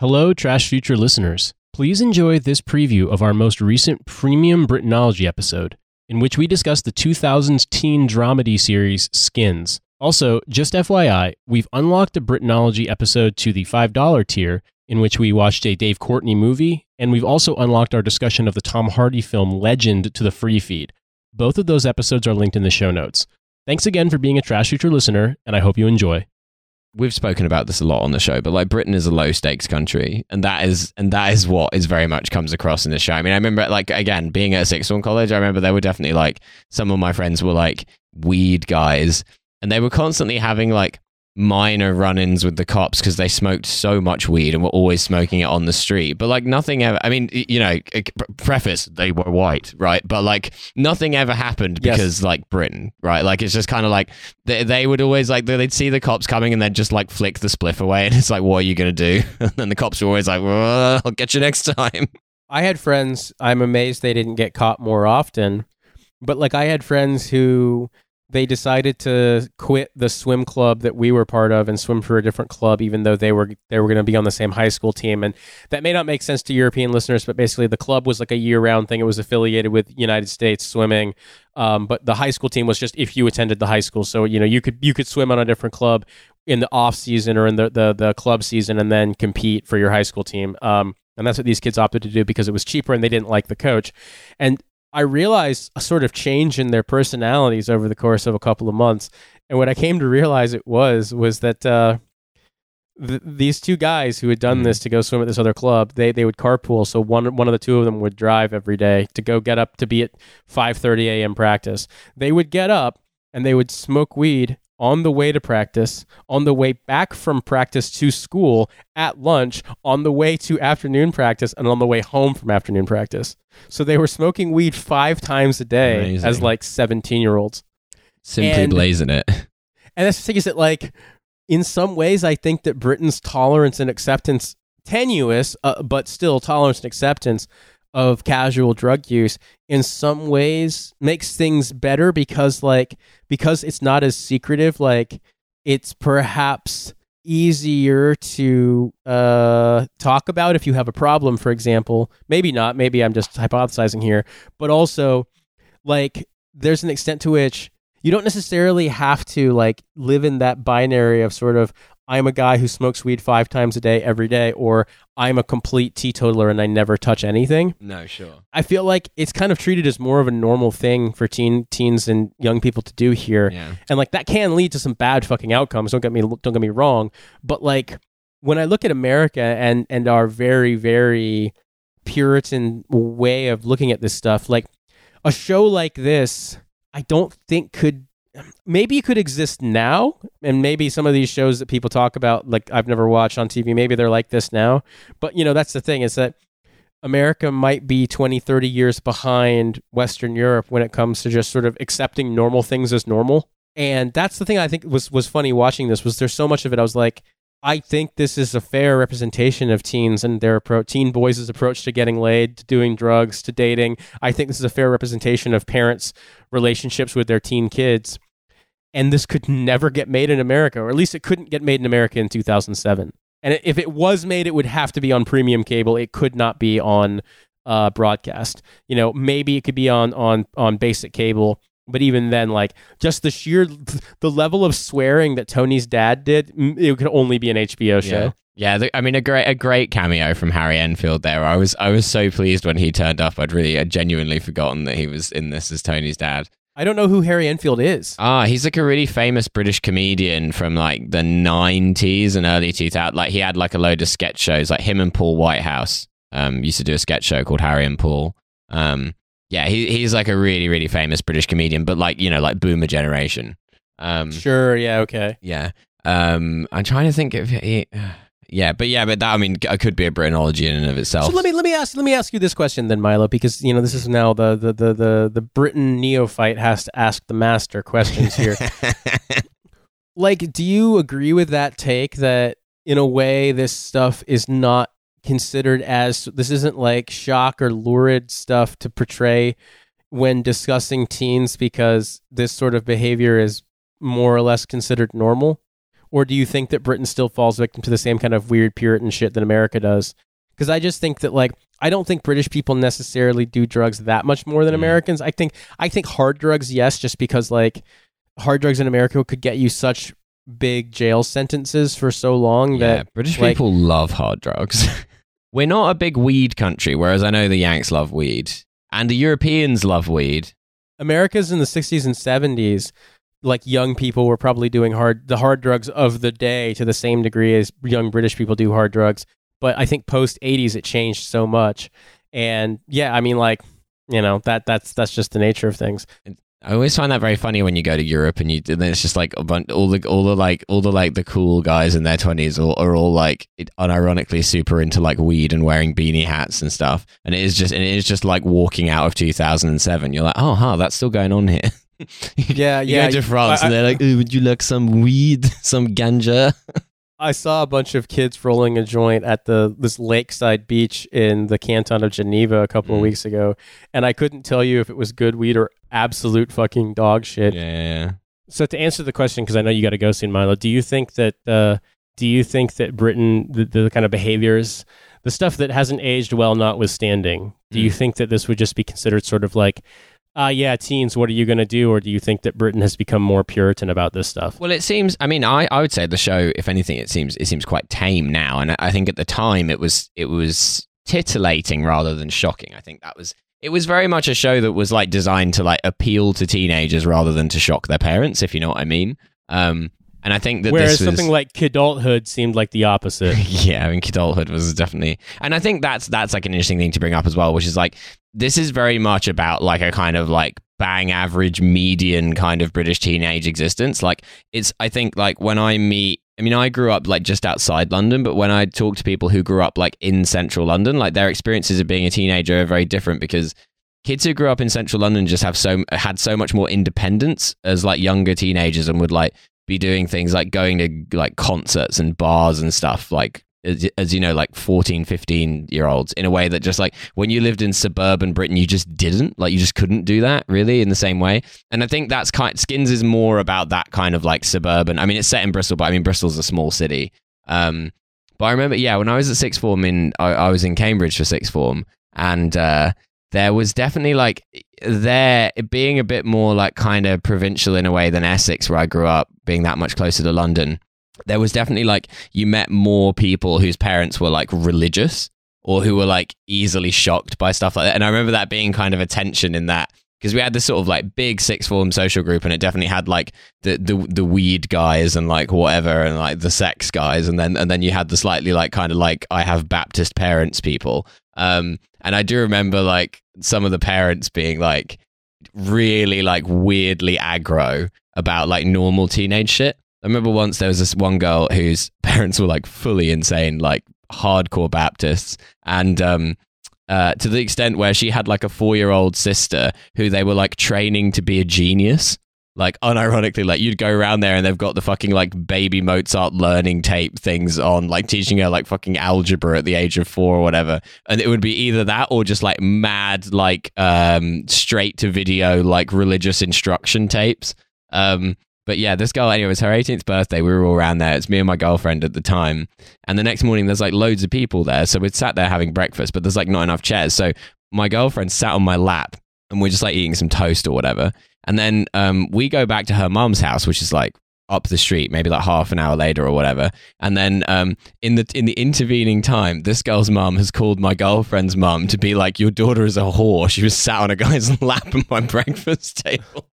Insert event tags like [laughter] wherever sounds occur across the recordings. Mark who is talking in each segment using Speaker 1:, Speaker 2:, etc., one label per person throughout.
Speaker 1: Hello, Trash Future listeners. Please enjoy this preview of our most recent premium Britanology episode, in which we discuss the 2000s teen dramedy series Skins. Also, just FYI, we've unlocked a Britanology episode to the $5 tier, in which we watched a Dave Courtney movie, and we've also unlocked our discussion of the Tom Hardy film Legend to the free feed. Both of those episodes are linked in the show notes. Thanks again for being a Trash Future listener, and I hope you enjoy.
Speaker 2: We've spoken about this a lot on the show, but like Britain is a low stakes country, and that is and that is what is very much comes across in the show. I mean, I remember like again being at a sixth form college, I remember there were definitely like some of my friends were like weed guys, and they were constantly having like minor run-ins with the cops because they smoked so much weed and were always smoking it on the street. But like nothing ever i mean you know eh, preface they were white right? But like nothing ever happened
Speaker 3: Yes.
Speaker 2: because like britain right? Like it's just kind of like they, they would always like they'd see the cops coming and they'd just like flick the spliff away [laughs] and it's like what are you gonna do? [laughs] And then the cops were always like well, i'll get you next time. [laughs]
Speaker 3: I had friends, I'm amazed they didn't get caught more often, but like I had friends who they decided to quit the swim club that we were part of and swim for a different club even though they were they were going to be on the same high school team. And that may not make sense to European listeners but basically the club was like a year-round thing. It was affiliated with United States swimming. Um, but the high school team was just if you attended the high school. So you know you could you could swim on a different club in the off season or in the the, the club season and then compete for your high school team. Um, and that's what these kids opted to do because it was cheaper and they didn't like the coach. And I realized a sort of change in their personalities over the course of a couple of months. And what I came to realize it was was that uh, th- these two guys who had done
Speaker 2: Mhm.
Speaker 3: this to go swim at this other club, they they would carpool. So one one of the two of them would drive every day to go get up to be at 5:30 a.m. practice. They would get up and they would smoke weed on the way to practice, on the way back from practice to school, at lunch, on the way to afternoon practice, and on the way home from afternoon practice. So they were smoking weed five times a day
Speaker 2: Amazing.
Speaker 3: as like 17 year olds.
Speaker 2: simply
Speaker 3: And-
Speaker 2: blazing it [laughs]
Speaker 3: And that's the thing is that, like, in some ways, I think that Britain's tolerance and acceptance, tenuous, uh, but still tolerance and acceptance of casual drug use, in some ways makes things better because, like, because it's not as secretive. Like, it's perhaps easier to uh, talk about if you have a problem, for example. Maybe not. Maybe I'm just hypothesizing here. But also, like, there's an extent to which you don't necessarily have to like live in that binary of sort of I'm a guy who smokes weed five times a day every day, or I'm a complete teetotaler and I never touch anything.
Speaker 2: no sure
Speaker 3: I feel like it's kind of treated as more of a normal thing for teen teens and young people to do here,
Speaker 2: yeah
Speaker 3: and like that can lead to some bad fucking outcomes. Don't get me don't get me wrong, but like when I look at America and and our very very Puritan way of looking at this stuff, like a show like this, I don't think could maybe it could exist now and maybe some of these shows that people talk about like I've never watched on TV maybe they're like this now but you know that's the thing is that America might be 20 30 years behind western Europe when it comes to just sort of accepting normal things as normal and that's the thing I think was was funny watching this was there's so much of it I was like I think this is a fair representation of teens and their teen boys' approach to getting laid, to doing drugs, to dating. I think this is a fair representation of parents' relationships with their teen kids. And this could never get made in America, or at least it couldn't get made in America in 2007. And if it was made, it would have to be on premium cable. It could not be on uh, broadcast. You know, maybe it could be on on on basic cable. But even then, like just the sheer the level of swearing that Tony's dad did, it could only be an HBO show.
Speaker 2: Yeah, yeah. The, I mean, a great, a great cameo from Harry Enfield there. I was, I was so pleased when he turned up. I'd really, I'd genuinely forgotten that he was in this as Tony's dad.
Speaker 3: I don't know who Harry Enfield is.
Speaker 2: Ah, he's like a really famous British comedian from like the '90s and early 2000s. Like he had like a load of sketch shows. Like him and Paul Whitehouse um, used to do a sketch show called Harry and Paul. Um, yeah, he, he's like a really, really famous British comedian, but like you know, like Boomer generation. Um,
Speaker 3: Sure, yeah, okay.
Speaker 2: Yeah. Um, I'm trying to think of he, yeah, but yeah, but that I mean, it could be a Britanology in and of itself.
Speaker 3: So let me let me ask let me ask you this question then, Milo, because you know this is now the the the the, the Britain neophyte has to ask the master questions here. [laughs] like, do you agree with that take that in a way this stuff is not considered as this isn't like shock or lurid stuff to portray when discussing teens because this sort of behavior is more or less considered normal? Or do you think that Britain still falls victim to the same kind of weird Puritan shit that America does? Because I just think that like I don't think British people necessarily do drugs that much more than
Speaker 2: Mm.
Speaker 3: Americans. I think I think hard drugs, yes, just because like hard drugs in America could get you such big jail sentences for so long
Speaker 2: Yeah,
Speaker 3: that
Speaker 2: British
Speaker 3: like-
Speaker 2: people love hard drugs. [laughs] We're not a big weed country, whereas I know the Yanks love weed. And the Europeans love weed.
Speaker 3: America's in the 60s and 70s like young people were probably doing hard the hard drugs of the day to the same degree as young british people do hard drugs but i think post 80s it changed so much and yeah i mean like you know that that's that's just the nature of things
Speaker 2: I always find that very funny when you go to Europe and you and then it's just like a bunch, all the all the like all the like the cool guys in their twenties are, are all like unironically super into like weed and wearing beanie hats and stuff, and it is just and it is just like walking out of two thousand and seven. You're like, oh, huh, that's still going on here. [laughs] [laughs]
Speaker 3: yeah
Speaker 2: you
Speaker 3: yeah
Speaker 2: France
Speaker 3: I-
Speaker 2: and they're like, oh, would you like some weed, [laughs] some ganja?
Speaker 3: I saw a bunch of kids rolling a joint at the this lakeside beach in the canton of Geneva a couple of
Speaker 2: Mm.
Speaker 3: weeks ago, and I couldn't tell you if it was good weed or absolute fucking dog shit.
Speaker 2: yeah, yeah, yeah.
Speaker 3: So to answer the question, because I know you got to go soon, Milo. Do you think that uh, do you think that Britain, the, the kind of behaviors, the stuff that hasn't aged well, notwithstanding, do you
Speaker 2: Mm.
Speaker 3: think that this would just be considered sort of like, ah, yeah, teens, what are you going to do, or do you think that Britain has become more Puritan about this stuff?
Speaker 2: Well, it seems. I mean, I, I would say the show, if anything, it seems it seems quite tame now, and I think at the time it was it was titillating rather than shocking. I think that was it was very much a show that was like designed to like appeal to teenagers rather than to shock their parents, if you know what I mean. Um, and I think that
Speaker 3: Whereas
Speaker 2: this was,
Speaker 3: something like Kidulthood seemed like the opposite. [laughs]
Speaker 2: yeah, I mean, adulthood was definitely, and I think that's that's like an interesting thing to bring up as well, which is like this is very much about like a kind of like bang average median kind of British teenage existence. Like it's, I think, like when I meet. I mean, I grew up like just outside London, but when I talk to people who grew up like in central London, like their experiences of being a teenager are very different because kids who grew up in central London just have so had so much more independence as like younger teenagers and would like be doing things like going to like concerts and bars and stuff like as, as you know like 14 15 year olds in a way that just like when you lived in suburban britain you just didn't like you just couldn't do that really in the same way. And i think that's kind skins is more about that kind of like suburban i mean it's set in bristol but i mean bristol's a small city um but i remember yeah when i was at sixth form in i, I was in cambridge for sixth form and uh there was definitely like there being a bit more like kind of provincial in a way than Essex, where I grew up, being that much closer to London. There was definitely like you met more people whose parents were like religious or who were like easily shocked by stuff like that. And I remember that being kind of a tension in that because we had this sort of like big sixth form social group and it definitely had like the, the the weed guys and like whatever and like the sex guys and then and then you had the slightly like kind of like I have Baptist parents people. Um and I do remember like some of the parents being like really like weirdly aggro about like normal teenage shit. I remember once there was this one girl whose [laughs] parents were like fully insane, like hardcore Baptists, and um, uh, to the extent where she had like a four year old sister who they were like training to be a genius. Like unironically, like you'd go around there and they've got the fucking like baby Mozart learning tape things on, like teaching her like fucking algebra at the age of four or whatever. And it would be either that or just like mad, like um straight to video, like religious instruction tapes. Um, but yeah, this girl, anyway, it was her 18th birthday. We were all around there. It's me and my girlfriend at the time. And the next morning, there's like loads of people there. So we'd sat there having breakfast, but there's like not enough chairs. So my girlfriend sat on my lap and we're just like eating some toast or whatever. And then um, we go back to her mum's house, which is like up the street, maybe like half an hour later or whatever. And then um, in the in the intervening time, this girl's mum has called my girlfriend's mum to be like, "Your daughter is a whore. She was sat on a guy's [laughs] lap at my breakfast table."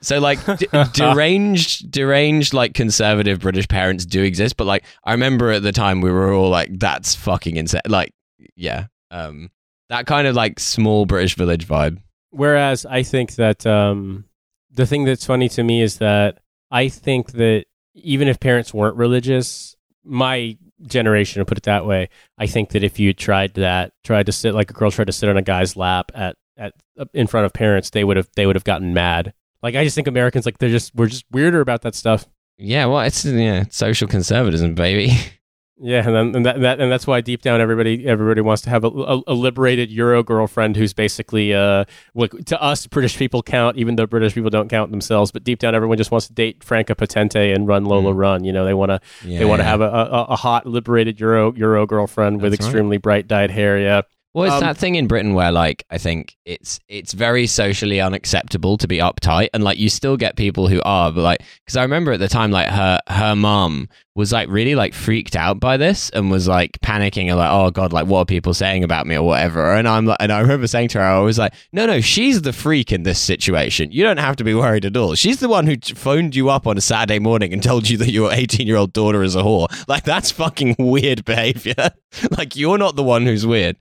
Speaker 2: so like d- [laughs] deranged deranged like conservative british parents do exist but like i remember at the time we were all like that's fucking insane like yeah um that kind of like small british village vibe
Speaker 3: Whereas I think that um, the thing that's funny to me is that I think that even if parents weren't religious, my generation, to put it that way, I think that if you tried that, tried to sit like a girl tried to sit on a guy's lap at at in front of parents, they would have they would have gotten mad. Like I just think Americans like they're just we're just weirder about that stuff.
Speaker 2: yeah well it's yeah social conservatism baby [laughs]
Speaker 3: Yeah, and then and that, that and that's why deep down everybody everybody wants to have a, a, a liberated Euro girlfriend who's basically uh what to us British people count even though British people don't count themselves, but deep down everyone just wants to date Franka Potente and run Lola
Speaker 2: Mm.
Speaker 3: Run. You know, they want to
Speaker 2: Yeah,
Speaker 3: they want to
Speaker 2: yeah.
Speaker 3: have a, a, a hot liberated Euro Euro girlfriend with
Speaker 2: That's right.
Speaker 3: extremely bright dyed hair. Yeah,
Speaker 2: Well, it's
Speaker 3: Um,
Speaker 2: that thing in Britain where, like, I think it's it's very socially unacceptable to be uptight, and like you still get people who are, but like, because I remember at the time, like her her mum was like really like freaked out by this and was like panicking and like, oh god, like what are people saying about me or whatever? And I'm like, and I remember saying to her, I was like, no, no, she's the freak in this situation. You don't have to be worried at all. She's the one who phoned you up on a Saturday morning and told you that your 18 year old daughter is a whore. Like that's fucking weird behavior. [laughs] like you're not the one who's weird.